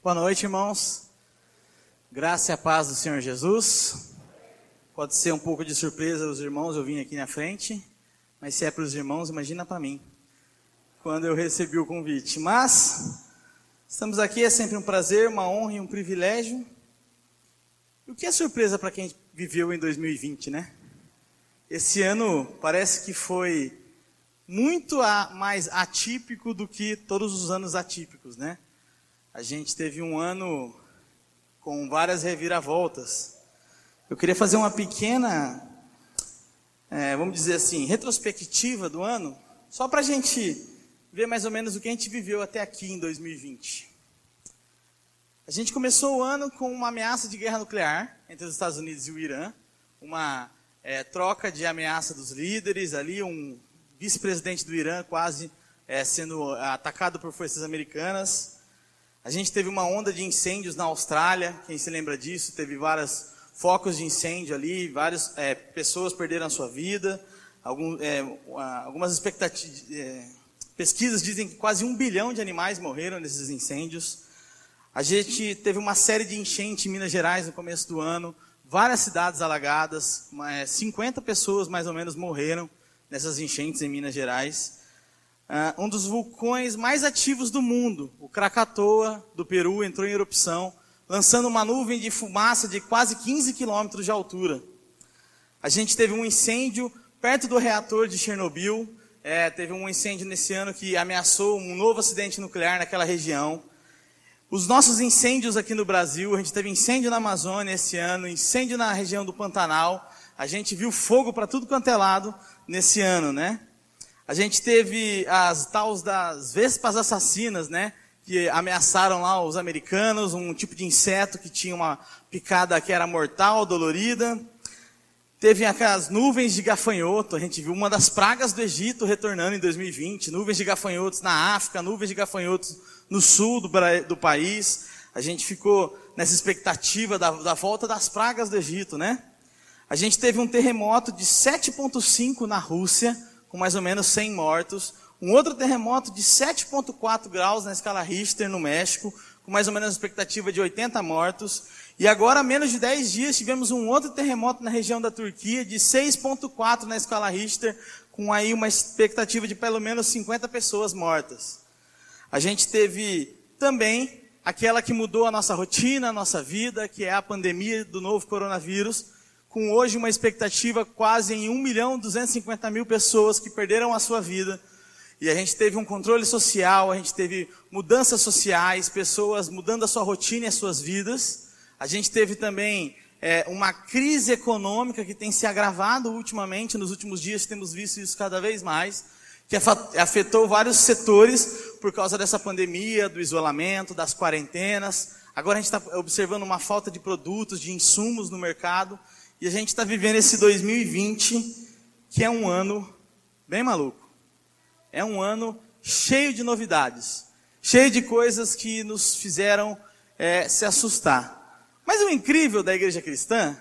Boa noite, irmãos. Graça e a paz do Senhor Jesus. Pode ser um pouco de surpresa os irmãos, eu vim aqui na frente, mas se é para os irmãos, imagina para mim, quando eu recebi o convite. Mas, estamos aqui, é sempre um prazer, uma honra e um privilégio. E o que é surpresa para quem viveu em 2020, né? Esse ano parece que foi muito mais atípico do que todos os anos atípicos, né? A gente teve um ano com várias reviravoltas. Eu queria fazer uma pequena, é, vamos dizer assim, retrospectiva do ano, só para a gente ver mais ou menos o que a gente viveu até aqui em 2020. A gente começou o ano com uma ameaça de guerra nuclear entre os Estados Unidos e o Irã, uma é, troca de ameaça dos líderes ali, um vice-presidente do Irã quase é, sendo atacado por forças americanas. A gente teve uma onda de incêndios na Austrália, quem se lembra disso? Teve vários focos de incêndio ali, várias é, pessoas perderam a sua vida. Algum, é, algumas expectativas, é, pesquisas dizem que quase um bilhão de animais morreram nesses incêndios. A gente teve uma série de enchentes em Minas Gerais no começo do ano, várias cidades alagadas, 50 pessoas mais ou menos morreram nessas enchentes em Minas Gerais. Uh, um dos vulcões mais ativos do mundo, o Krakatoa, do Peru, entrou em erupção, lançando uma nuvem de fumaça de quase 15 quilômetros de altura. A gente teve um incêndio perto do reator de Chernobyl, é, teve um incêndio nesse ano que ameaçou um novo acidente nuclear naquela região. Os nossos incêndios aqui no Brasil, a gente teve incêndio na Amazônia esse ano, incêndio na região do Pantanal, a gente viu fogo para tudo quanto é lado nesse ano, né? A gente teve as tals das vespas assassinas, né? Que ameaçaram lá os americanos, um tipo de inseto que tinha uma picada que era mortal, dolorida. Teve aquelas nuvens de gafanhoto, a gente viu uma das pragas do Egito retornando em 2020, nuvens de gafanhotos na África, nuvens de gafanhotos no sul do, do país. A gente ficou nessa expectativa da, da volta das pragas do Egito, né? A gente teve um terremoto de 7,5 na Rússia, com mais ou menos 100 mortos. Um outro terremoto de 7,4 graus na escala Richter, no México, com mais ou menos expectativa de 80 mortos. E agora, há menos de 10 dias, tivemos um outro terremoto na região da Turquia, de 6,4 na escala Richter, com aí uma expectativa de pelo menos 50 pessoas mortas. A gente teve também aquela que mudou a nossa rotina, a nossa vida, que é a pandemia do novo coronavírus, com hoje uma expectativa quase em 1 milhão 250 mil pessoas que perderam a sua vida. E a gente teve um controle social, a gente teve mudanças sociais, pessoas mudando a sua rotina e as suas vidas. A gente teve também é, uma crise econômica que tem se agravado ultimamente, nos últimos dias temos visto isso cada vez mais, que afetou vários setores por causa dessa pandemia, do isolamento, das quarentenas. Agora a gente está observando uma falta de produtos, de insumos no mercado. E a gente está vivendo esse 2020, que é um ano bem maluco. É um ano cheio de novidades, cheio de coisas que nos fizeram é, se assustar. Mas o incrível da igreja cristã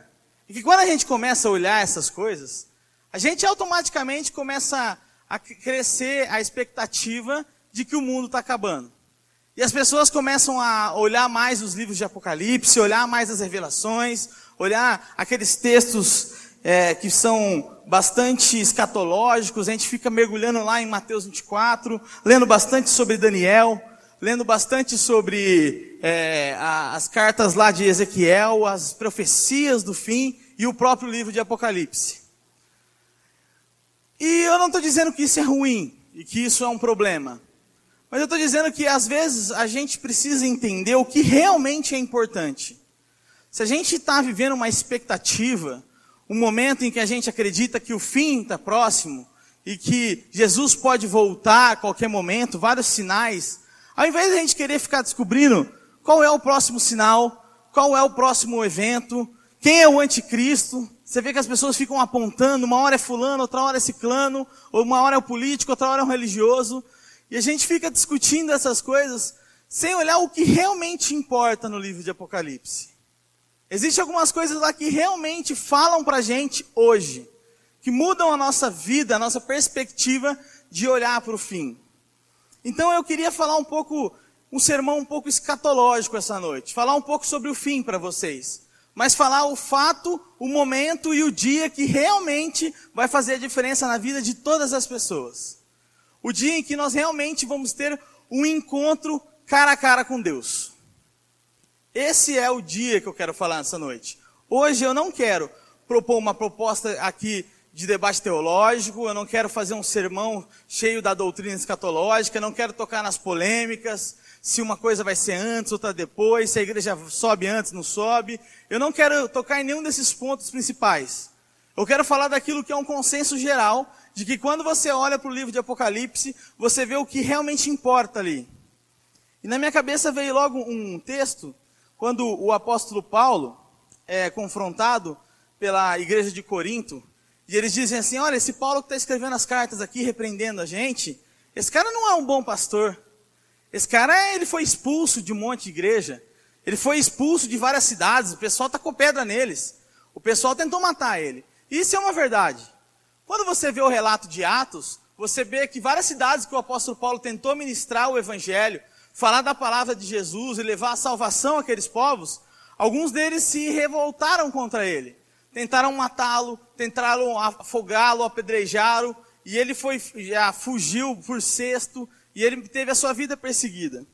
é que quando a gente começa a olhar essas coisas, a gente automaticamente começa a crescer a expectativa de que o mundo está acabando. E as pessoas começam a olhar mais os livros de Apocalipse, olhar mais as revelações, olhar aqueles textos é, que são bastante escatológicos, a gente fica mergulhando lá em Mateus 24, lendo bastante sobre Daniel, lendo bastante sobre é, as cartas lá de Ezequiel, as profecias do fim e o próprio livro de Apocalipse. E eu não estou dizendo que isso é ruim e que isso é um problema. Mas eu estou dizendo que às vezes a gente precisa entender o que realmente é importante. Se a gente está vivendo uma expectativa, um momento em que a gente acredita que o fim está próximo e que Jesus pode voltar a qualquer momento, vários sinais, ao invés de a gente querer ficar descobrindo qual é o próximo sinal, qual é o próximo evento, quem é o anticristo, você vê que as pessoas ficam apontando, uma hora é fulano, outra hora é ciclano, ou uma hora é o político, outra hora é o religioso, e a gente fica discutindo essas coisas sem olhar o que realmente importa no livro de Apocalipse. Existem algumas coisas lá que realmente falam para a gente hoje, que mudam a nossa vida, a nossa perspectiva de olhar para o fim. Então eu queria falar um pouco um sermão um pouco escatológico essa noite, falar um pouco sobre o fim para vocês, mas falar o fato, o momento e o dia que realmente vai fazer a diferença na vida de todas as pessoas. O dia em que nós realmente vamos ter um encontro cara a cara com Deus. Esse é o dia que eu quero falar nessa noite. Hoje eu não quero propor uma proposta aqui de debate teológico, eu não quero fazer um sermão cheio da doutrina escatológica, eu não quero tocar nas polêmicas, se uma coisa vai ser antes, outra depois, se a igreja sobe antes, não sobe. Eu não quero tocar em nenhum desses pontos principais. Eu quero falar daquilo que é um consenso geral, de que quando você olha para o livro de Apocalipse, você vê o que realmente importa ali. E na minha cabeça veio logo um texto, quando o apóstolo Paulo é confrontado pela igreja de Corinto, e eles dizem assim: olha, esse Paulo que está escrevendo as cartas aqui, repreendendo a gente, esse cara não é um bom pastor. Esse cara, ele foi expulso de um monte de igreja. Ele foi expulso de várias cidades. O pessoal com pedra neles. O pessoal tentou matar ele. Isso é uma verdade. Quando você vê o relato de Atos, você vê que várias cidades que o apóstolo Paulo tentou ministrar o evangelho, falar da palavra de Jesus e levar a salvação àqueles povos, alguns deles se revoltaram contra ele. Tentaram matá-lo, tentaram afogá-lo, apedrejaram, e ele foi, já fugiu por cesto, e ele teve a sua vida perseguida.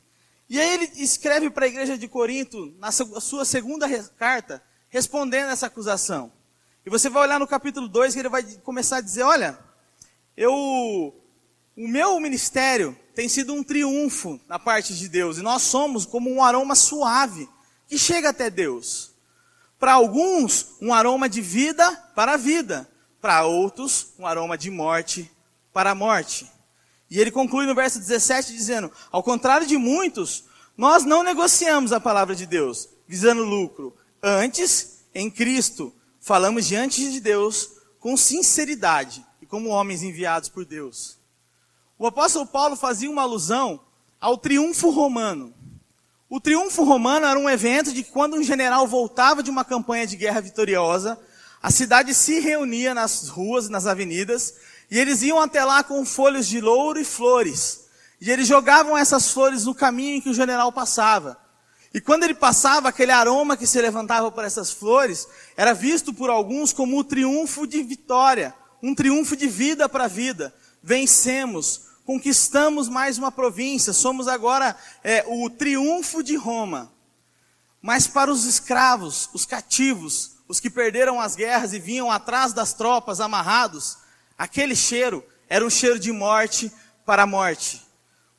E aí ele escreve para a igreja de Corinto, na sua segunda carta, respondendo essa acusação. E você vai olhar no capítulo 2 que ele vai começar a dizer: Olha, eu, o meu ministério tem sido um triunfo na parte de Deus, e nós somos como um aroma suave que chega até Deus. Para alguns, um aroma de vida para a vida. Para outros, um aroma de morte para a morte. E ele conclui no verso 17 dizendo: Ao contrário de muitos, nós não negociamos a palavra de Deus, visando lucro. Antes, em Cristo, falamos diante de Deus com sinceridade e como homens enviados por Deus. O apóstolo Paulo fazia uma alusão ao triunfo romano. O triunfo romano era um evento de que quando um general voltava de uma campanha de guerra vitoriosa, a cidade se reunia nas ruas, nas avenidas, e eles iam até lá com folhas de louro e flores. E eles jogavam essas flores no caminho em que o general passava. E quando ele passava, aquele aroma que se levantava por essas flores era visto por alguns como o triunfo de vitória, um triunfo de vida para a vida. Vencemos, conquistamos mais uma província, somos agora é, o triunfo de Roma. Mas para os escravos, os cativos, os que perderam as guerras e vinham atrás das tropas amarrados, aquele cheiro era um cheiro de morte para a morte.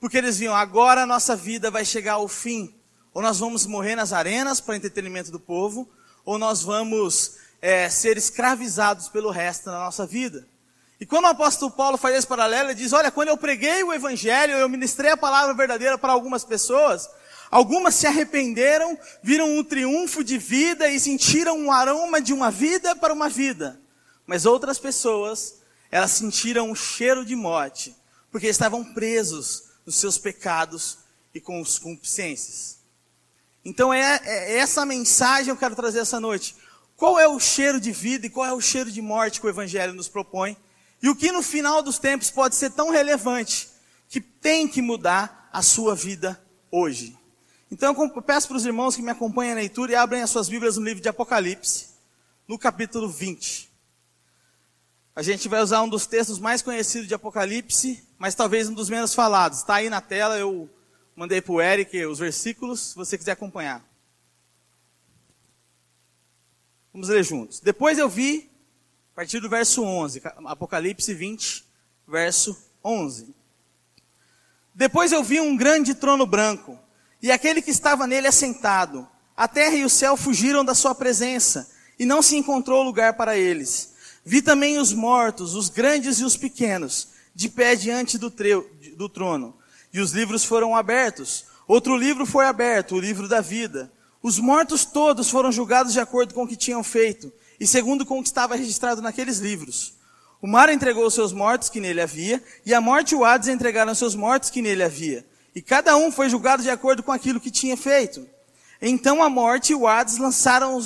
Porque eles viam, agora a nossa vida vai chegar ao fim. Ou nós vamos morrer nas arenas para entretenimento do povo, ou nós vamos é, ser escravizados pelo resto da nossa vida. E quando o apóstolo Paulo faz esse paralelo, ele diz: Olha, quando eu preguei o evangelho, eu ministrei a palavra verdadeira para algumas pessoas, algumas se arrependeram, viram um triunfo de vida e sentiram um aroma de uma vida para uma vida. Mas outras pessoas, elas sentiram um cheiro de morte, porque estavam presos nos seus pecados e com os concupiscências. Então é, é essa mensagem que eu quero trazer essa noite. Qual é o cheiro de vida e qual é o cheiro de morte que o Evangelho nos propõe? E o que no final dos tempos pode ser tão relevante que tem que mudar a sua vida hoje. Então eu peço para os irmãos que me acompanhem na leitura e abrem as suas Bíblias no livro de Apocalipse, no capítulo 20. A gente vai usar um dos textos mais conhecidos de Apocalipse, mas talvez um dos menos falados. Está aí na tela, eu mandei para o Eric os versículos, se você quiser acompanhar. Vamos ler juntos. Depois eu vi a partir do verso 11, Apocalipse 20, verso 11. Depois eu vi um grande trono branco, e aquele que estava nele assentado. A terra e o céu fugiram da sua presença, e não se encontrou lugar para eles. Vi também os mortos, os grandes e os pequenos, de pé diante do, do trono. E os livros foram abertos. Outro livro foi aberto, o livro da vida. Os mortos todos foram julgados de acordo com o que tinham feito e segundo com o que estava registrado naqueles livros. O mar entregou os seus mortos que nele havia, e a morte e o Hades entregaram os seus mortos que nele havia. E cada um foi julgado de acordo com aquilo que tinha feito. Então a morte e o Hades lançaram,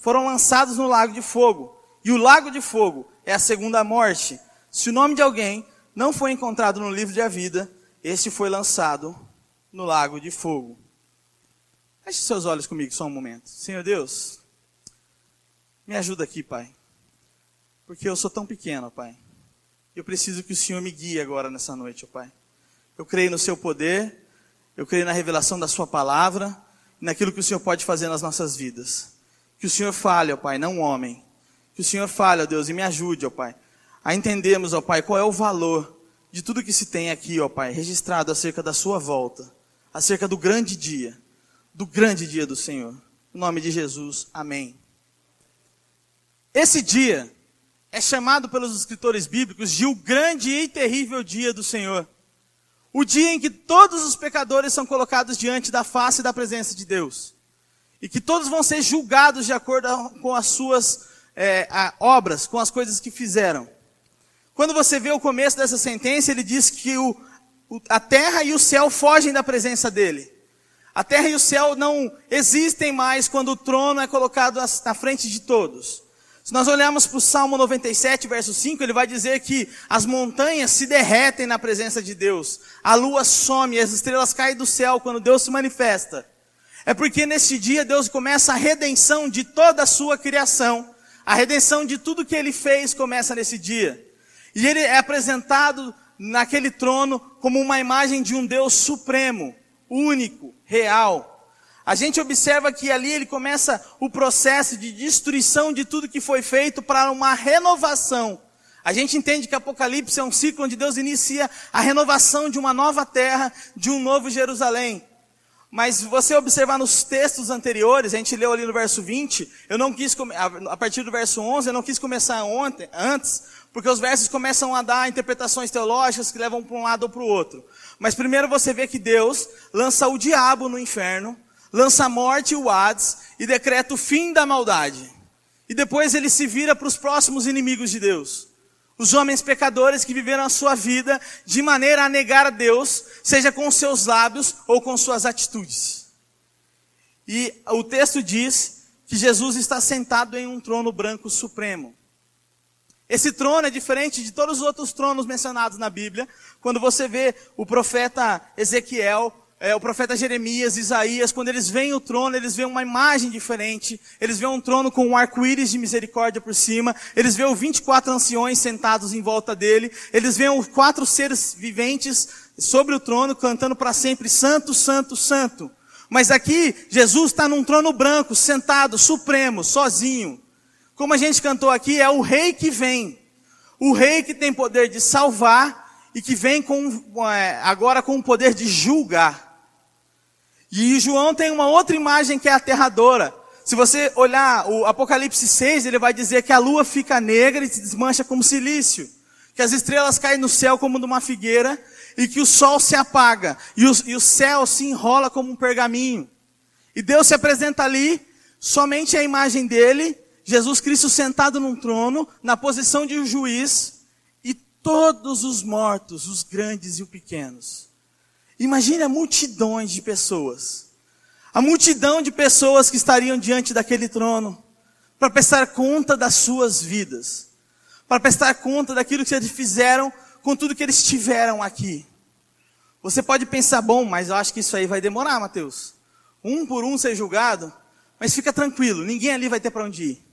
foram lançados no lago de fogo. E o lago de fogo é a segunda morte. Se o nome de alguém não foi encontrado no livro da vida, este foi lançado no lago de fogo. Feche seus olhos comigo só um momento. Senhor Deus, me ajuda aqui, Pai. Porque eu sou tão pequeno, Pai. Eu preciso que o Senhor me guie agora nessa noite, Pai. Eu creio no seu poder, eu creio na revelação da sua palavra, naquilo que o Senhor pode fazer nas nossas vidas. Que o Senhor fale, ó Pai, não homem. Que o Senhor fale, ó Deus, e me ajude, ó Pai, a entendermos, ó Pai, qual é o valor de tudo que se tem aqui, ó Pai, registrado acerca da sua volta, acerca do grande dia, do grande dia do Senhor. Em nome de Jesus, amém. Esse dia é chamado pelos escritores bíblicos de o grande e terrível dia do Senhor. O dia em que todos os pecadores são colocados diante da face da presença de Deus. E que todos vão ser julgados de acordo com as suas é, obras, com as coisas que fizeram. Quando você vê o começo dessa sentença, ele diz que o, o, a terra e o céu fogem da presença dele. A terra e o céu não existem mais quando o trono é colocado na frente de todos. Se nós olharmos para o Salmo 97, verso 5, ele vai dizer que as montanhas se derretem na presença de Deus, a lua some, as estrelas caem do céu quando Deus se manifesta. É porque nesse dia Deus começa a redenção de toda a sua criação. A redenção de tudo que ele fez começa nesse dia. E ele é apresentado naquele trono como uma imagem de um Deus supremo, único, real. A gente observa que ali ele começa o processo de destruição de tudo que foi feito para uma renovação. A gente entende que Apocalipse é um ciclo onde Deus inicia a renovação de uma nova terra, de um novo Jerusalém. Mas você observar nos textos anteriores, a gente leu ali no verso 20, eu não quis, a partir do verso 11, eu não quis começar ontem, antes, porque os versos começam a dar interpretações teológicas que levam para um lado ou para o outro. Mas primeiro você vê que Deus lança o diabo no inferno, lança a morte e o Hades, e decreta o fim da maldade. E depois ele se vira para os próximos inimigos de Deus. Os homens pecadores que viveram a sua vida de maneira a negar a Deus, seja com seus lábios ou com suas atitudes. E o texto diz que Jesus está sentado em um trono branco supremo. Esse trono é diferente de todos os outros tronos mencionados na Bíblia. Quando você vê o profeta Ezequiel, é, o profeta Jeremias, Isaías, quando eles veem o trono, eles veem uma imagem diferente. Eles veem um trono com um arco-íris de misericórdia por cima. Eles veem 24 anciões sentados em volta dele. Eles veem quatro seres viventes sobre o trono, cantando para sempre, Santo, Santo, Santo. Mas aqui, Jesus está num trono branco, sentado, supremo, sozinho. Como a gente cantou aqui, é o rei que vem. O rei que tem poder de salvar e que vem com, é, agora com o poder de julgar. E João tem uma outra imagem que é aterradora. Se você olhar o Apocalipse 6, ele vai dizer que a lua fica negra e se desmancha como silício. Que as estrelas caem no céu como numa figueira e que o sol se apaga e o, e o céu se enrola como um pergaminho. E Deus se apresenta ali, somente a imagem dele, Jesus Cristo sentado num trono, na posição de um juiz, e todos os mortos, os grandes e os pequenos. Imagine a multidões de pessoas. A multidão de pessoas que estariam diante daquele trono, para prestar conta das suas vidas, para prestar conta daquilo que eles fizeram com tudo que eles tiveram aqui. Você pode pensar, bom, mas eu acho que isso aí vai demorar, Mateus. Um por um ser julgado, mas fica tranquilo, ninguém ali vai ter para onde ir.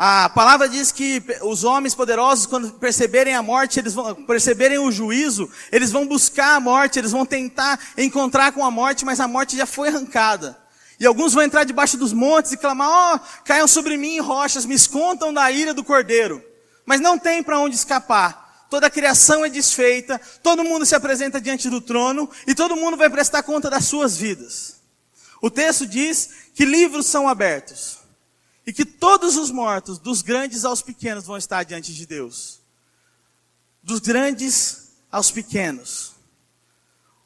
A palavra diz que os homens poderosos, quando perceberem a morte, eles vão perceberem o juízo, eles vão buscar a morte, eles vão tentar encontrar com a morte, mas a morte já foi arrancada. E alguns vão entrar debaixo dos montes e clamar: ó, oh, caiam sobre mim rochas, me escontam da ira do cordeiro. Mas não tem para onde escapar. Toda a criação é desfeita, todo mundo se apresenta diante do trono e todo mundo vai prestar conta das suas vidas. O texto diz que livros são abertos. E que todos os mortos, dos grandes aos pequenos, vão estar diante de Deus. Dos grandes aos pequenos.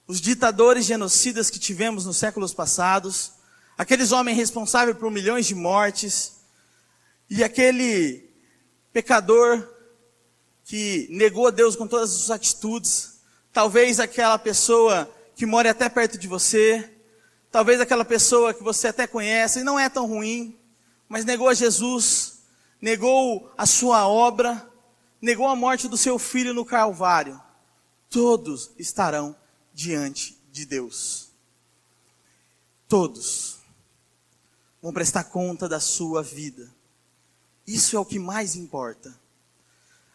Os ditadores genocidas que tivemos nos séculos passados, aqueles homens responsáveis por milhões de mortes, e aquele pecador que negou a Deus com todas as suas atitudes, talvez aquela pessoa que mora até perto de você, talvez aquela pessoa que você até conhece e não é tão ruim, mas negou a Jesus, negou a sua obra, negou a morte do seu filho no Calvário, todos estarão diante de Deus. Todos vão prestar conta da sua vida. Isso é o que mais importa.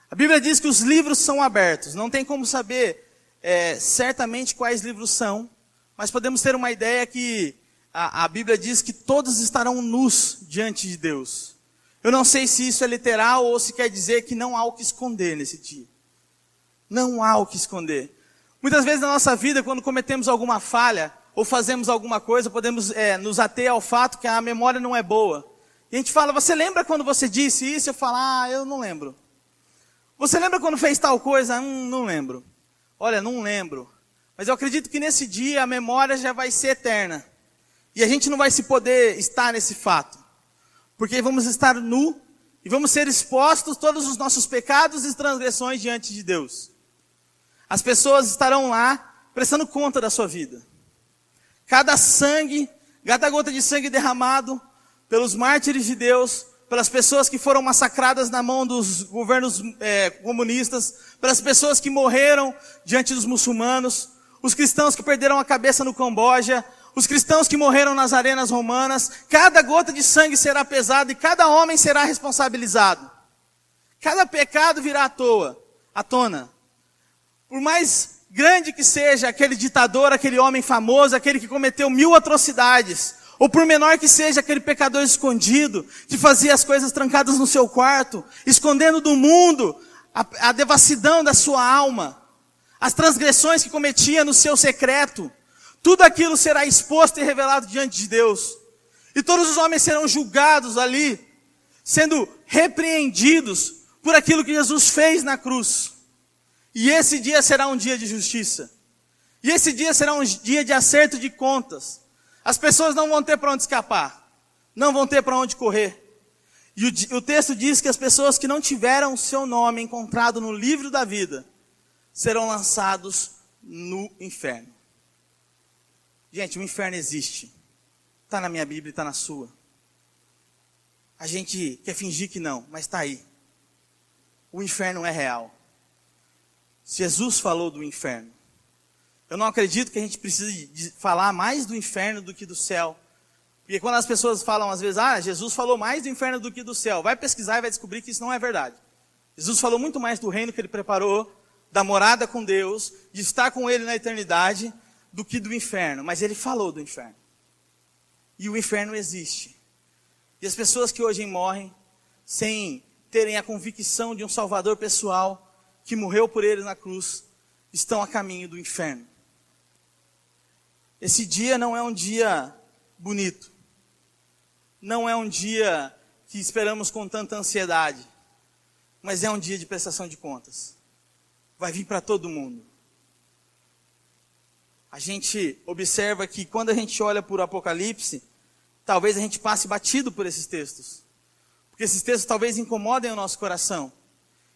A Bíblia diz que os livros são abertos. Não tem como saber é, certamente quais livros são, mas podemos ter uma ideia que a, a Bíblia diz que todos estarão nus diante de Deus. Eu não sei se isso é literal ou se quer dizer que não há o que esconder nesse dia. Não há o que esconder. Muitas vezes na nossa vida, quando cometemos alguma falha ou fazemos alguma coisa, podemos é, nos ater ao fato que a memória não é boa. E a gente fala, você lembra quando você disse isso? Eu falo, ah, eu não lembro. Você lembra quando fez tal coisa? Hum, não lembro. Olha, não lembro. Mas eu acredito que nesse dia a memória já vai ser eterna. E a gente não vai se poder estar nesse fato. Porque vamos estar nu e vamos ser expostos todos os nossos pecados e transgressões diante de Deus. As pessoas estarão lá prestando conta da sua vida. Cada sangue, cada gota de sangue derramado pelos mártires de Deus, pelas pessoas que foram massacradas na mão dos governos é, comunistas, pelas pessoas que morreram diante dos muçulmanos, os cristãos que perderam a cabeça no Camboja, os cristãos que morreram nas arenas romanas, cada gota de sangue será pesada e cada homem será responsabilizado. Cada pecado virá à toa, à tona. Por mais grande que seja aquele ditador, aquele homem famoso, aquele que cometeu mil atrocidades, ou por menor que seja aquele pecador escondido, que fazia as coisas trancadas no seu quarto, escondendo do mundo a, a devassidão da sua alma, as transgressões que cometia no seu secreto, tudo aquilo será exposto e revelado diante de Deus. E todos os homens serão julgados ali, sendo repreendidos por aquilo que Jesus fez na cruz. E esse dia será um dia de justiça. E esse dia será um dia de acerto de contas. As pessoas não vão ter para onde escapar. Não vão ter para onde correr. E o, o, texto diz que as pessoas que não tiveram o seu nome encontrado no livro da vida serão lançados no inferno. Gente, o inferno existe. Está na minha Bíblia e está na sua. A gente quer fingir que não, mas está aí. O inferno é real. Jesus falou do inferno. Eu não acredito que a gente precise falar mais do inferno do que do céu. Porque quando as pessoas falam às vezes, ah, Jesus falou mais do inferno do que do céu, vai pesquisar e vai descobrir que isso não é verdade. Jesus falou muito mais do reino que ele preparou, da morada com Deus, de estar com ele na eternidade, do que do inferno. Mas ele falou do inferno. E o inferno existe. E as pessoas que hoje morrem sem terem a convicção de um Salvador pessoal, que morreu por eles na cruz, estão a caminho do inferno. Esse dia não é um dia bonito. Não é um dia que esperamos com tanta ansiedade. Mas é um dia de prestação de contas. Vai vir para todo mundo. A gente observa que quando a gente olha por Apocalipse, talvez a gente passe batido por esses textos. Porque esses textos talvez incomodem o nosso coração.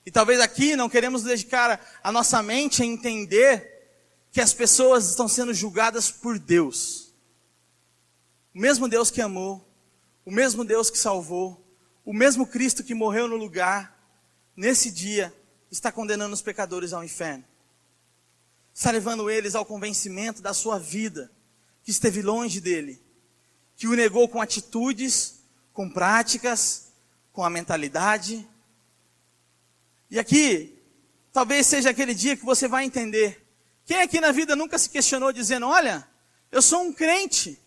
E talvez aqui não queremos dedicar a nossa mente a entender que as pessoas estão sendo julgadas por Deus. O mesmo Deus que amou, o mesmo Deus que salvou, o mesmo Cristo que morreu no lugar, nesse dia, está condenando os pecadores ao inferno. Está levando eles ao convencimento da sua vida, que esteve longe dele, que o negou com atitudes, com práticas, com a mentalidade, e aqui, talvez seja aquele dia que você vai entender. Quem aqui na vida nunca se questionou dizendo: Olha, eu sou um crente,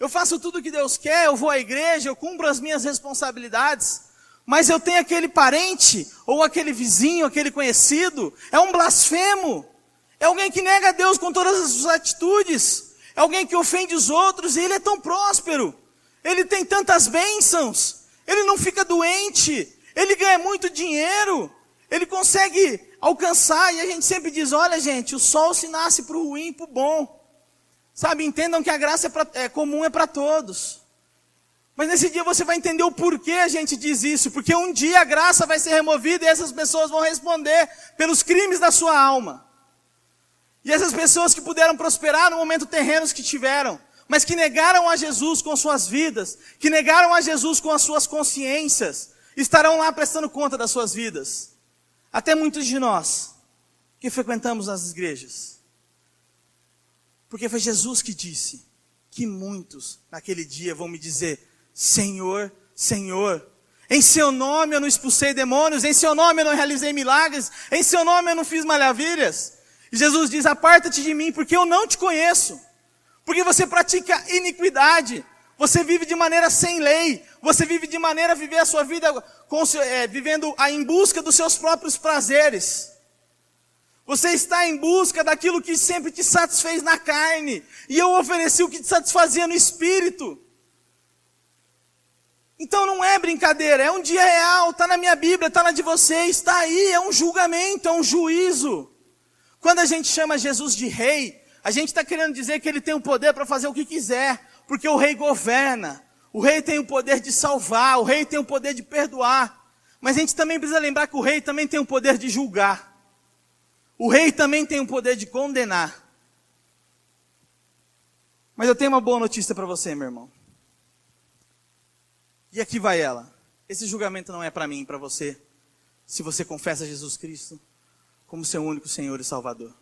eu faço tudo o que Deus quer, eu vou à igreja, eu cumpro as minhas responsabilidades, mas eu tenho aquele parente, ou aquele vizinho, aquele conhecido, é um blasfemo, é alguém que nega a Deus com todas as suas atitudes, é alguém que ofende os outros e ele é tão próspero, ele tem tantas bênçãos, ele não fica doente, ele ganha muito dinheiro, ele consegue alcançar, e a gente sempre diz: olha, gente, o sol se nasce para o ruim e para o bom. Sabe, entendam que a graça é, pra, é comum é para todos. Mas nesse dia você vai entender o porquê a gente diz isso, porque um dia a graça vai ser removida e essas pessoas vão responder pelos crimes da sua alma. E essas pessoas que puderam prosperar no momento terrenos que tiveram, mas que negaram a Jesus com suas vidas, que negaram a Jesus com as suas consciências, estarão lá prestando conta das suas vidas. Até muitos de nós que frequentamos as igrejas. Porque foi Jesus que disse que muitos naquele dia vão me dizer: Senhor, Senhor, em seu nome eu não expulsei demônios, em seu nome eu não realizei milagres, em seu nome eu não fiz maravilhas. E Jesus diz: Aparta-te de mim, porque eu não te conheço. Porque você pratica iniquidade, você vive de maneira sem lei, você vive de maneira a viver a sua vida com, é, vivendo a, em busca dos seus próprios prazeres. Você está em busca daquilo que sempre te satisfez na carne, e eu ofereci o que te satisfazia no espírito. Então não é brincadeira, é um dia real, está na minha Bíblia, está na de você, está aí, é um julgamento, é um juízo. Quando a gente chama Jesus de rei, a gente está querendo dizer que ele tem o poder para fazer o que quiser, porque o rei governa, o rei tem o poder de salvar, o rei tem o poder de perdoar. Mas a gente também precisa lembrar que o rei também tem o poder de julgar. O rei também tem o poder de condenar. Mas eu tenho uma boa notícia para você, meu irmão. E aqui vai ela. Esse julgamento não é para mim para você, se você confessa Jesus Cristo como seu único Senhor e Salvador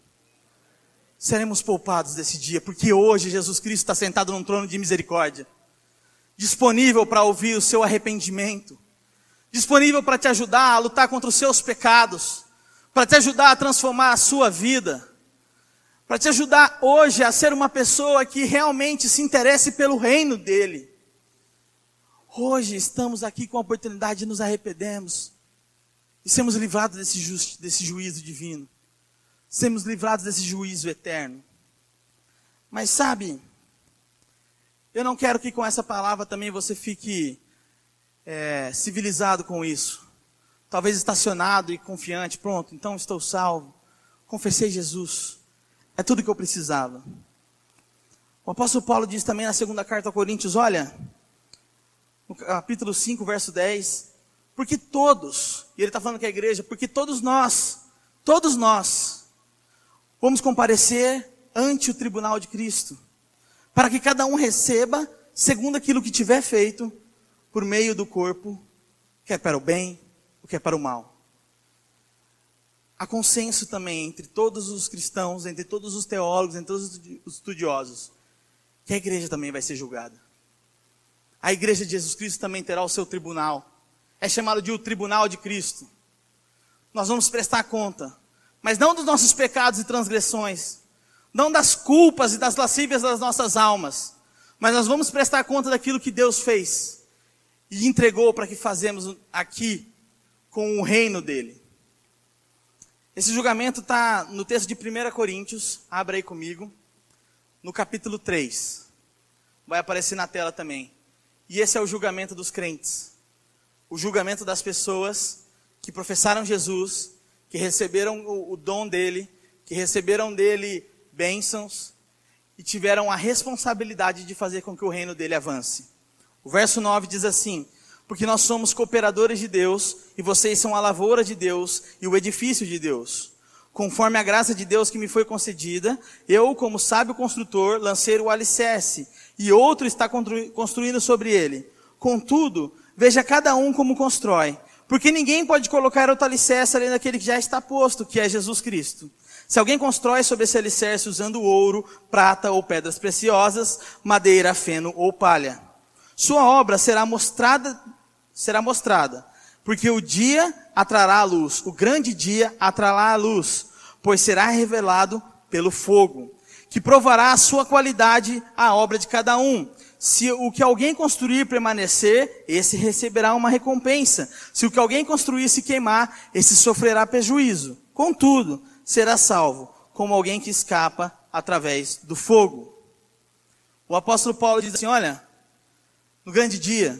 seremos poupados desse dia, porque hoje Jesus Cristo está sentado num trono de misericórdia, disponível para ouvir o seu arrependimento, disponível para te ajudar a lutar contra os seus pecados, para te ajudar a transformar a sua vida, para te ajudar hoje a ser uma pessoa que realmente se interesse pelo reino dele. Hoje estamos aqui com a oportunidade de nos arrependermos e sermos livrados desse, ju desse juízo divino sermos livrados desse juízo eterno. Mas sabe, eu não quero que com essa palavra também você fique é, civilizado com isso. Talvez estacionado e confiante, pronto, então estou salvo. Confessei Jesus. É tudo que eu precisava. O apóstolo Paulo diz também na segunda carta a Coríntios: olha, no capítulo 5, verso 10, porque todos, e ele está falando que é a igreja, porque todos nós, todos nós, Vamos comparecer ante o tribunal de Cristo, para que cada um receba segundo aquilo que tiver feito por meio do corpo, quer para o bem, ou quer para o mal. Há consenso também entre todos os cristãos, entre todos os teólogos, entre todos os estudiosos, que a igreja também vai ser julgada. A igreja de Jesus Cristo também terá o seu tribunal. É chamado de o tribunal de Cristo. Nós vamos prestar conta mas não dos nossos pecados e transgressões, não das culpas e das lascívias das nossas almas, mas nós vamos prestar conta daquilo que Deus fez e entregou para que fazemos aqui com o reino dele. Esse julgamento está no texto de 1 Coríntios, abra aí comigo, no capítulo 3. Vai aparecer na tela também. E esse é o julgamento dos crentes. O julgamento das pessoas que professaram Jesus que receberam o, o dom dele, que receberam dele bênçãos e tiveram a responsabilidade de fazer com que o reino dele avance. O verso 9 diz assim: Porque nós somos cooperadores de Deus, e vocês são a lavoura de Deus e o edifício de Deus. Conforme a graça de Deus que me foi concedida, eu, como sábio construtor, lancei o alicerce, e outro está construindo sobre ele. Contudo, veja cada um como constrói, porque ninguém pode colocar outro alicerce além daquele que já está posto, que é Jesus Cristo. Se alguém constrói sobre esse alicerce usando ouro, prata ou pedras preciosas, madeira, feno ou palha, sua obra será mostrada, será mostrada, porque o dia atrará a luz, o grande dia atrará a luz, pois será revelado pelo fogo, que provará a sua qualidade à obra de cada um. Se o que alguém construir permanecer, esse receberá uma recompensa. Se o que alguém construir se queimar, esse sofrerá prejuízo. Contudo, será salvo, como alguém que escapa através do fogo. O apóstolo Paulo diz assim: olha, no grande dia,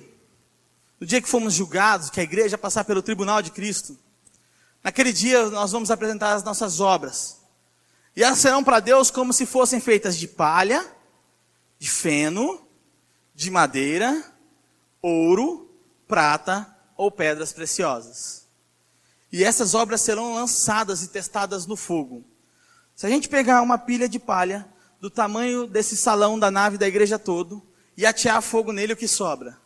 no dia que fomos julgados, que a igreja passar pelo tribunal de Cristo, naquele dia nós vamos apresentar as nossas obras. E elas serão para Deus como se fossem feitas de palha, de feno de madeira, ouro, prata ou pedras preciosas. E essas obras serão lançadas e testadas no fogo. Se a gente pegar uma pilha de palha do tamanho desse salão da nave da igreja todo e atear fogo nele, o que sobra?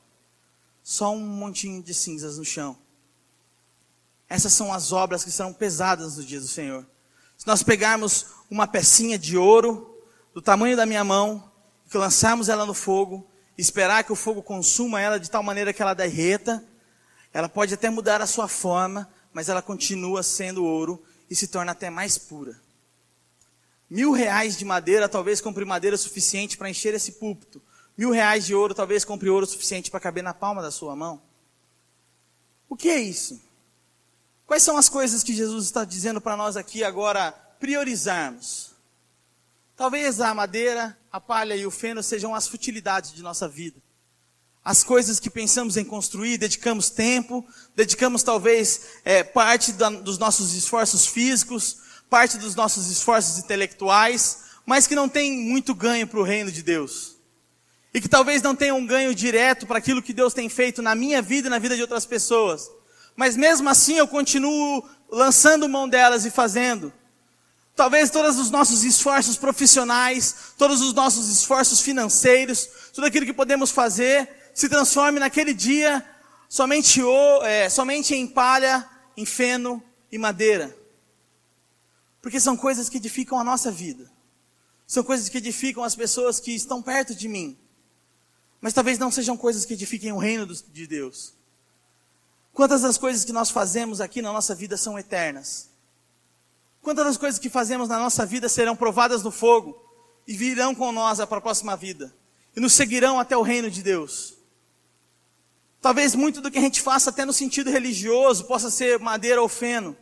Só um montinho de cinzas no chão. Essas são as obras que serão pesadas no dia do Senhor. Se nós pegarmos uma pecinha de ouro, do tamanho da minha mão, que lançarmos ela no fogo, esperar que o fogo consuma ela de tal maneira que ela derreta, ela pode até mudar a sua forma, mas ela continua sendo ouro e se torna até mais pura. Mil reais de madeira talvez compre madeira suficiente para encher esse púlpito. Mil reais de ouro talvez compre ouro suficiente para caber na palma da sua mão. O que é isso? Quais são as coisas que Jesus está dizendo para nós aqui agora priorizarmos? Talvez a madeira, a palha e o feno sejam as futilidades de nossa vida. As coisas que pensamos em construir, dedicamos tempo, dedicamos talvez é, parte da, dos nossos esforços físicos, parte dos nossos esforços intelectuais, mas que não tem muito ganho para o reino de Deus. E que talvez não tenha um ganho direto para aquilo que Deus tem feito na minha vida e na vida de outras pessoas. Mas mesmo assim eu continuo lançando mão delas e fazendo. Talvez todos os nossos esforços profissionais, todos os nossos esforços financeiros, tudo aquilo que podemos fazer, se transforme naquele dia somente, o, é, somente em palha, em feno e madeira. Porque são coisas que edificam a nossa vida. São coisas que edificam as pessoas que estão perto de mim. Mas talvez não sejam coisas que edifiquem o reino de Deus. Quantas das coisas que nós fazemos aqui na nossa vida são eternas? Quantas das coisas que fazemos na nossa vida serão provadas no fogo e virão com nós para a próxima vida e nos seguirão até o reino de Deus? Talvez muito do que a gente faça, até no sentido religioso, possa ser madeira ou feno.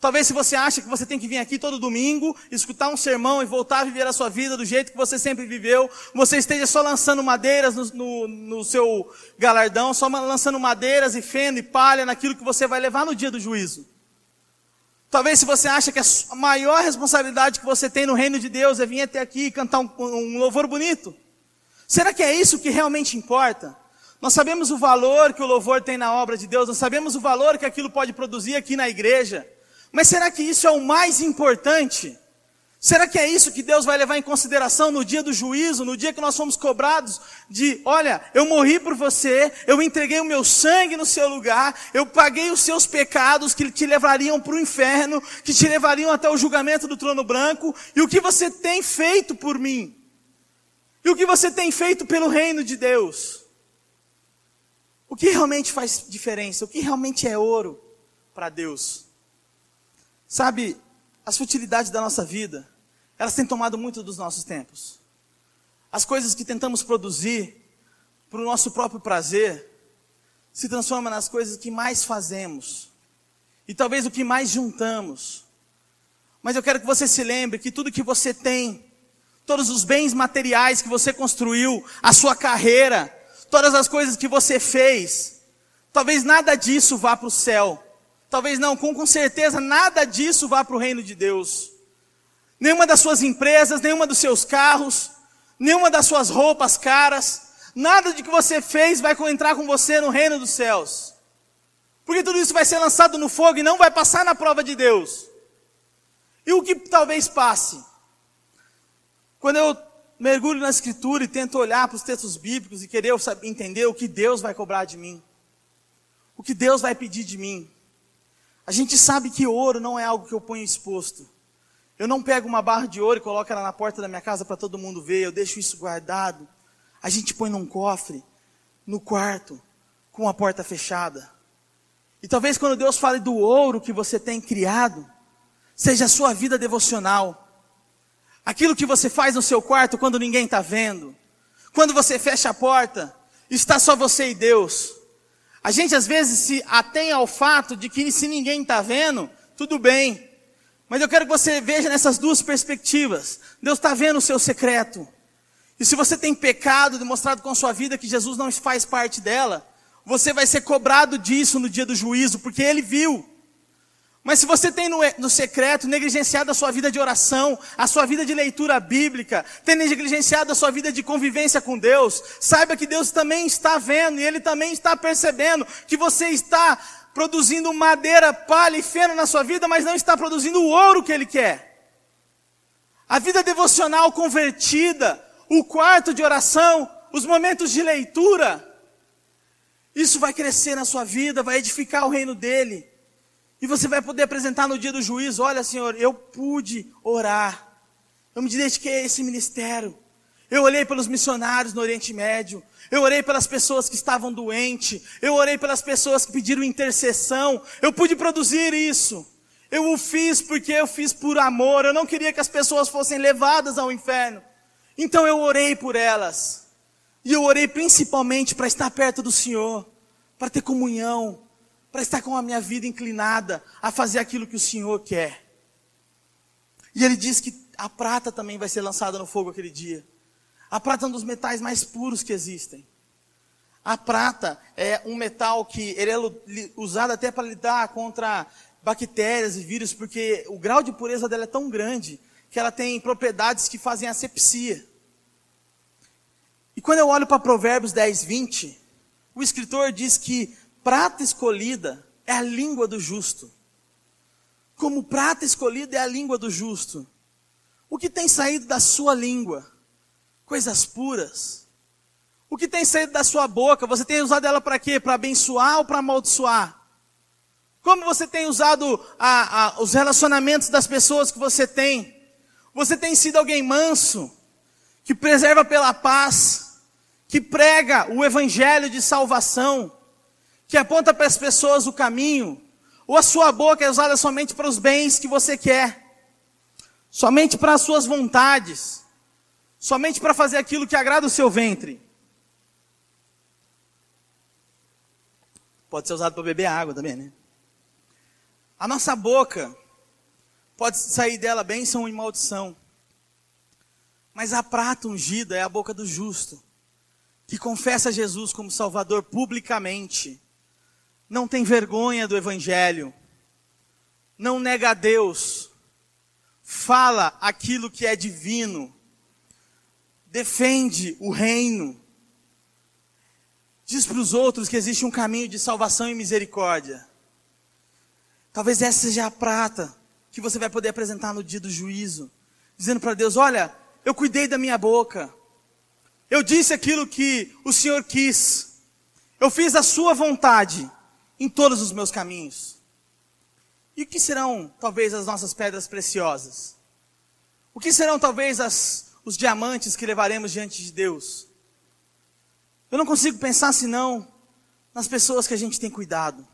Talvez se você acha que você tem que vir aqui todo domingo, escutar um sermão e voltar a viver a sua vida do jeito que você sempre viveu, você esteja só lançando madeiras no, no, no seu galardão, só lançando madeiras e feno e palha naquilo que você vai levar no dia do juízo. Talvez se você acha que a maior responsabilidade que você tem no reino de Deus é vir até aqui e cantar um, um louvor bonito. Será que é isso que realmente importa? Nós sabemos o valor que o louvor tem na obra de Deus, nós sabemos o valor que aquilo pode produzir aqui na igreja. Mas será que isso é o mais importante? Será que é isso que Deus vai levar em consideração no dia do juízo, no dia que nós fomos cobrados de, olha, eu morri por você, eu entreguei o meu sangue no seu lugar, eu paguei os seus pecados que te levariam para o inferno, que te levariam até o julgamento do trono branco, e o que você tem feito por mim? E o que você tem feito pelo reino de Deus? O que realmente faz diferença? O que realmente é ouro para Deus? Sabe, as futilidades da nossa vida, elas têm tomado muito dos nossos tempos. As coisas que tentamos produzir para o nosso próprio prazer se transformam nas coisas que mais fazemos e talvez o que mais juntamos. Mas eu quero que você se lembre que tudo que você tem, todos os bens materiais que você construiu, a sua carreira, todas as coisas que você fez, talvez nada disso vá para o céu. Talvez não, com, com certeza nada disso vá para o reino de Deus nenhuma das suas empresas, nenhuma dos seus carros, nenhuma das suas roupas caras, nada de que você fez vai entrar com você no reino dos céus. Porque tudo isso vai ser lançado no fogo e não vai passar na prova de Deus. E o que talvez passe? Quando eu mergulho na escritura e tento olhar para os textos bíblicos e querer entender o que Deus vai cobrar de mim, o que Deus vai pedir de mim. A gente sabe que ouro não é algo que eu ponho exposto. Eu não pego uma barra de ouro e coloco ela na porta da minha casa para todo mundo ver, eu deixo isso guardado. A gente põe num cofre, no quarto, com a porta fechada. E talvez quando Deus fale do ouro que você tem criado, seja a sua vida devocional. Aquilo que você faz no seu quarto quando ninguém está vendo. Quando você fecha a porta, está só você e Deus. A gente às vezes se atém ao fato de que se ninguém está vendo, tudo bem. Mas eu quero que você veja nessas duas perspectivas. Deus está vendo o seu secreto. E se você tem pecado, demonstrado com a sua vida que Jesus não faz parte dela, você vai ser cobrado disso no dia do juízo, porque Ele viu. Mas se você tem no, no, secreto negligenciado a sua vida de oração, a sua vida de leitura bíblica, tem negligenciado a sua vida de convivência com Deus, saiba que Deus também está vendo e Ele também está percebendo que você está produzindo madeira, palha e feno na sua vida, mas não está produzindo o ouro que Ele quer. A vida devocional convertida, o quarto de oração, os momentos de leitura, isso vai crescer na sua vida, vai edificar o reino dele. E você vai poder apresentar no dia do juízo: olha, Senhor, eu pude orar, Eu me dediquei a esse ministério. Eu olhei pelos missionários no Oriente Médio. Eu orei pelas pessoas que estavam doentes. Eu orei pelas pessoas que pediram intercessão. Eu pude produzir isso. Eu o fiz porque eu fiz por amor. Eu não queria que as pessoas fossem levadas ao inferno. Então eu orei por elas. E eu orei principalmente para estar perto do Senhor, para ter comunhão, para estar com a minha vida inclinada a fazer aquilo que o Senhor quer. E ele diz que a prata também vai ser lançada no fogo aquele dia. A prata é um dos metais mais puros que existem. A prata é um metal que ele é usado até para lidar contra bactérias e vírus, porque o grau de pureza dela é tão grande que ela tem propriedades que fazem asepsia. E quando eu olho para Provérbios 10, 20, o escritor diz que prata escolhida é a língua do justo. Como prata escolhida é a língua do justo. O que tem saído da sua língua? Coisas puras. O que tem saído da sua boca, você tem usado ela para quê? Para abençoar ou para amaldiçoar? Como você tem usado a, a, os relacionamentos das pessoas que você tem? Você tem sido alguém manso, que preserva pela paz, que prega o evangelho de salvação, que aponta para as pessoas o caminho, ou a sua boca é usada somente para os bens que você quer, somente para as suas vontades? Somente para fazer aquilo que agrada o seu ventre. Pode ser usado para beber água também, né? A nossa boca pode sair dela bênção e maldição. Mas a prata ungida é a boca do justo, que confessa Jesus como Salvador publicamente, não tem vergonha do Evangelho, não nega a Deus, fala aquilo que é divino, defende o reino, diz para os outros que existe um caminho de salvação e misericórdia. Talvez essa seja a prata que você vai poder apresentar no dia do juízo, dizendo para Deus: Olha, eu cuidei da minha boca, eu disse aquilo que o Senhor quis, eu fiz a Sua vontade em todos os meus caminhos. E o que serão, talvez, as nossas pedras preciosas? O que serão, talvez, as os diamantes que levaremos diante de Deus. Eu não consigo pensar senão nas pessoas que a gente tem cuidado,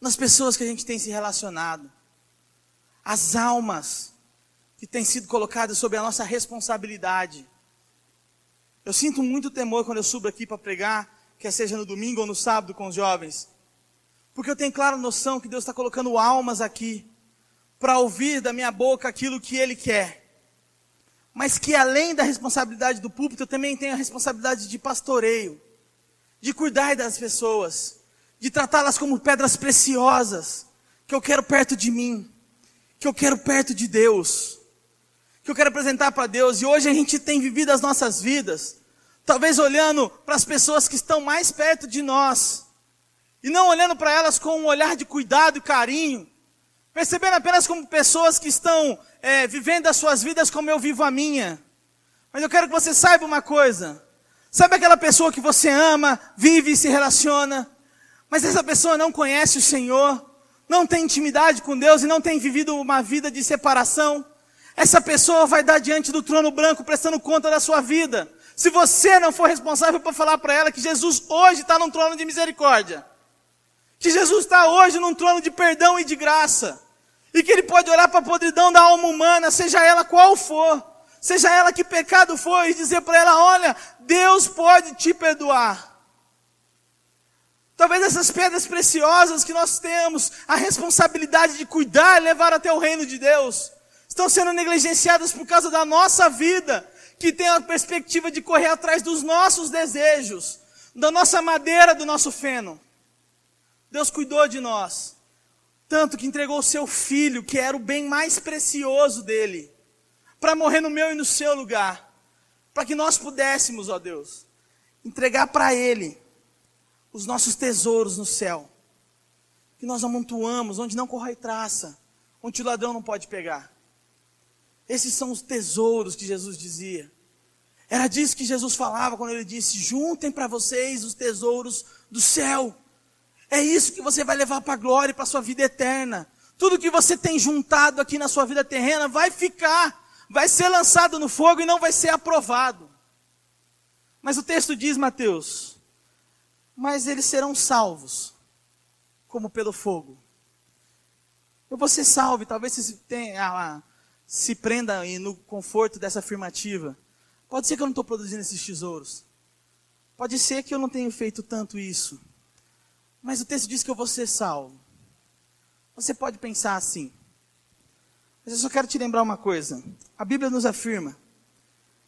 nas pessoas que a gente tem se relacionado, as almas que têm sido colocadas sob a nossa responsabilidade. Eu sinto muito temor quando eu subo aqui para pregar, quer seja no domingo ou no sábado com os jovens, porque eu tenho clara noção que Deus está colocando almas aqui para ouvir da minha boca aquilo que Ele quer mas que além da responsabilidade do púlpito, eu também tenho a responsabilidade de pastoreio, de cuidar das pessoas, de tratá-las como pedras preciosas, que eu quero perto de mim, que eu quero perto de Deus, que eu quero apresentar para Deus. E hoje a gente tem vivido as nossas vidas, talvez olhando para as pessoas que estão mais perto de nós, e não olhando para elas com um olhar de cuidado e carinho, percebendo apenas como pessoas que estão é, vivendo as suas vidas como eu vivo a minha. Mas eu quero que você saiba uma coisa. Sabe aquela pessoa que você ama, vive e se relaciona, mas essa pessoa não conhece o Senhor, não tem intimidade com Deus e não tem vivido uma vida de separação? Essa pessoa vai dar diante do trono branco prestando conta da sua vida. Se você não for responsável por falar para ela que Jesus hoje está num trono de misericórdia, que Jesus está hoje num trono de perdão e de graça, e que Ele pode olhar para a podridão da alma humana, seja ela qual for, seja ela que pecado for, e dizer para ela: olha, Deus pode te perdoar. Talvez essas pedras preciosas que nós temos a responsabilidade de cuidar e levar até o reino de Deus, estão sendo negligenciadas por causa da nossa vida, que tem a perspectiva de correr atrás dos nossos desejos, da nossa madeira, do nosso feno. Deus cuidou de nós. Tanto que entregou o seu filho, que era o bem mais precioso dele, para morrer no meu e no seu lugar, para que nós pudéssemos, ó Deus, entregar para ele os nossos tesouros no céu, que nós amontoamos, onde não corre traça, onde o ladrão não pode pegar. Esses são os tesouros que Jesus dizia. Era disso que Jesus falava quando ele disse: Juntem para vocês os tesouros do céu. É isso que você vai levar para a glória e para a sua vida eterna. Tudo que você tem juntado aqui na sua vida terrena vai ficar, vai ser lançado no fogo e não vai ser aprovado. Mas o texto diz, Mateus, mas eles serão salvos, como pelo fogo. Eu vou ser salvo, talvez se, tenha, ah, se prenda no conforto dessa afirmativa. Pode ser que eu não estou produzindo esses tesouros. Pode ser que eu não tenha feito tanto isso. Mas o texto diz que eu vou ser salvo. Você pode pensar assim. Mas eu só quero te lembrar uma coisa. A Bíblia nos afirma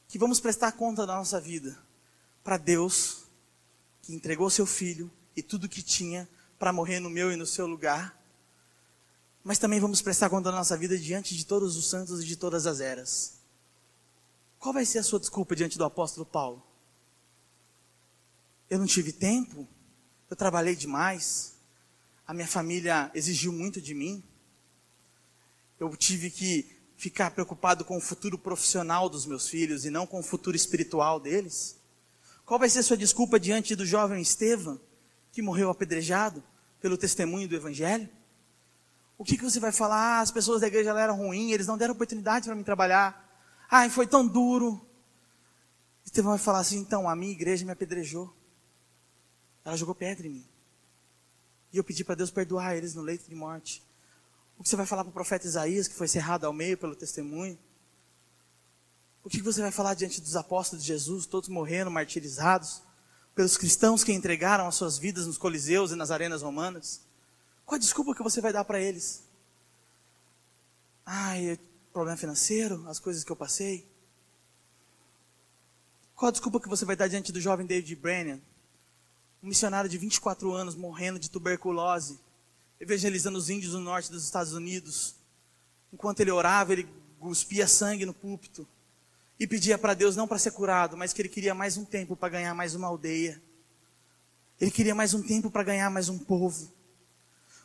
que vamos prestar conta da nossa vida para Deus, que entregou seu filho e tudo que tinha para morrer no meu e no seu lugar. Mas também vamos prestar conta da nossa vida diante de todos os santos e de todas as eras. Qual vai ser a sua desculpa diante do apóstolo Paulo? Eu não tive tempo? Eu trabalhei demais? A minha família exigiu muito de mim? Eu tive que ficar preocupado com o futuro profissional dos meus filhos e não com o futuro espiritual deles? Qual vai ser a sua desculpa diante do jovem Estevam, que morreu apedrejado pelo testemunho do Evangelho? O que, que você vai falar? Ah, as pessoas da igreja eram ruins, eles não deram oportunidade para mim trabalhar. Ai, foi tão duro. Estevão vai falar assim: então, a minha igreja me apedrejou. Ela jogou pedra em mim. E eu pedi para Deus perdoar eles no leito de morte. O que você vai falar para o profeta Isaías, que foi cerrado ao meio pelo testemunho? O que você vai falar diante dos apóstolos de Jesus, todos morrendo, martirizados? Pelos cristãos que entregaram as suas vidas nos coliseus e nas arenas romanas? Qual a desculpa que você vai dar para eles? Ai, problema financeiro, as coisas que eu passei. Qual a desculpa que você vai dar diante do jovem David Brennan? Um missionário de 24 anos morrendo de tuberculose, evangelizando os índios do norte dos Estados Unidos. Enquanto ele orava, ele cuspia sangue no púlpito e pedia para Deus não para ser curado, mas que ele queria mais um tempo para ganhar mais uma aldeia. Ele queria mais um tempo para ganhar mais um povo.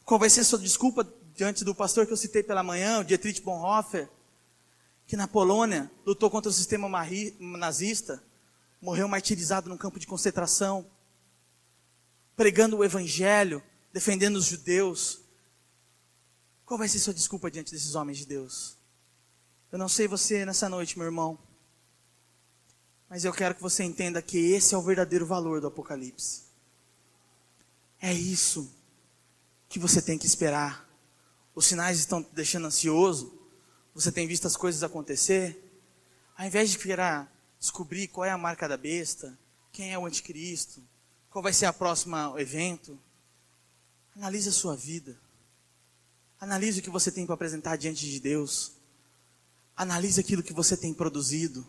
Qual vai ser a sua desculpa diante do pastor que eu citei pela manhã, o Dietrich Bonhoeffer, que na Polônia lutou contra o sistema nazista, morreu martirizado num campo de concentração, pregando o evangelho, defendendo os judeus. Qual vai ser sua desculpa diante desses homens de Deus? Eu não sei você nessa noite, meu irmão, mas eu quero que você entenda que esse é o verdadeiro valor do Apocalipse. É isso que você tem que esperar. Os sinais estão te deixando ansioso, você tem visto as coisas acontecer, ao invés de querer descobrir qual é a marca da besta, quem é o anticristo, qual vai ser a próxima evento, analise a sua vida. Analise o que você tem para apresentar diante de Deus. Analise aquilo que você tem produzido.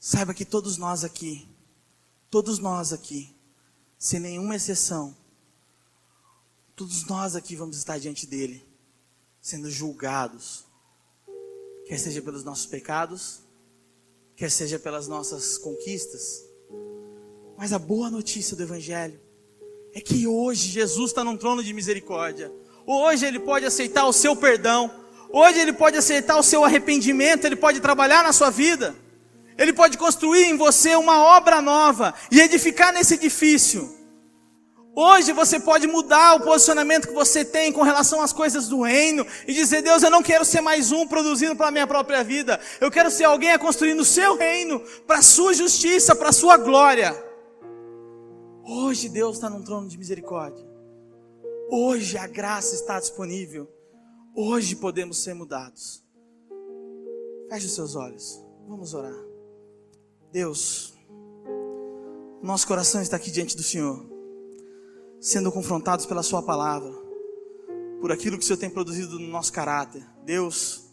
Saiba que todos nós aqui, todos nós aqui, sem nenhuma exceção, todos nós aqui vamos estar diante dele, sendo julgados quer seja pelos nossos pecados, quer seja pelas nossas conquistas. Mas a boa notícia do Evangelho é que hoje Jesus está num trono de misericórdia. Hoje Ele pode aceitar o seu perdão. Hoje Ele pode aceitar o seu arrependimento. Ele pode trabalhar na sua vida. Ele pode construir em você uma obra nova e edificar nesse edifício Hoje você pode mudar o posicionamento que você tem com relação às coisas do reino e dizer: Deus, eu não quero ser mais um produzindo para a minha própria vida. Eu quero ser alguém a construir no seu reino, para a sua justiça, para a sua glória. Hoje Deus está num trono de misericórdia. Hoje a graça está disponível. Hoje podemos ser mudados. Feche os seus olhos. Vamos orar. Deus, nosso coração está aqui diante do Senhor sendo confrontados pela Sua palavra, por aquilo que o Senhor tem produzido no nosso caráter. Deus,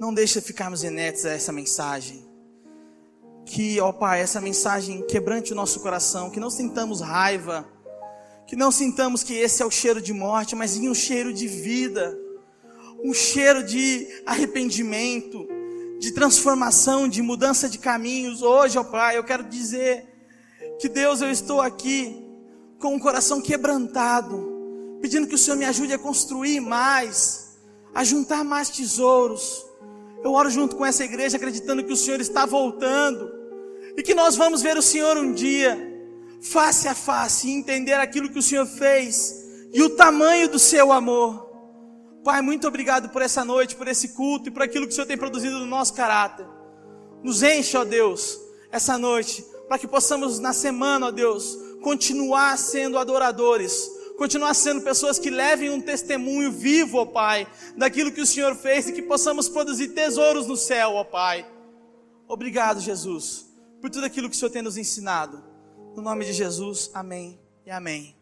não deixe ficarmos inertes a essa mensagem. Que, ó Pai, essa mensagem quebrante o nosso coração, que não sintamos raiva, que não sintamos que esse é o cheiro de morte, mas sim um cheiro de vida, um cheiro de arrependimento, de transformação, de mudança de caminhos. Hoje, ó Pai, eu quero dizer que Deus, eu estou aqui com o coração quebrantado, pedindo que o Senhor me ajude a construir mais, a juntar mais tesouros. Eu oro junto com essa igreja, acreditando que o Senhor está voltando e que nós vamos ver o Senhor um dia, face a face, e entender aquilo que o Senhor fez e o tamanho do seu amor. Pai, muito obrigado por essa noite, por esse culto e por aquilo que o Senhor tem produzido no nosso caráter. Nos enche, ó Deus, essa noite, para que possamos na semana, ó Deus, continuar sendo adoradores, continuar sendo pessoas que levem um testemunho vivo, ó Pai, daquilo que o Senhor fez e que possamos produzir tesouros no céu, ó Pai. Obrigado, Jesus, por tudo aquilo que o Senhor tem nos ensinado. No nome de Jesus, amém e amém.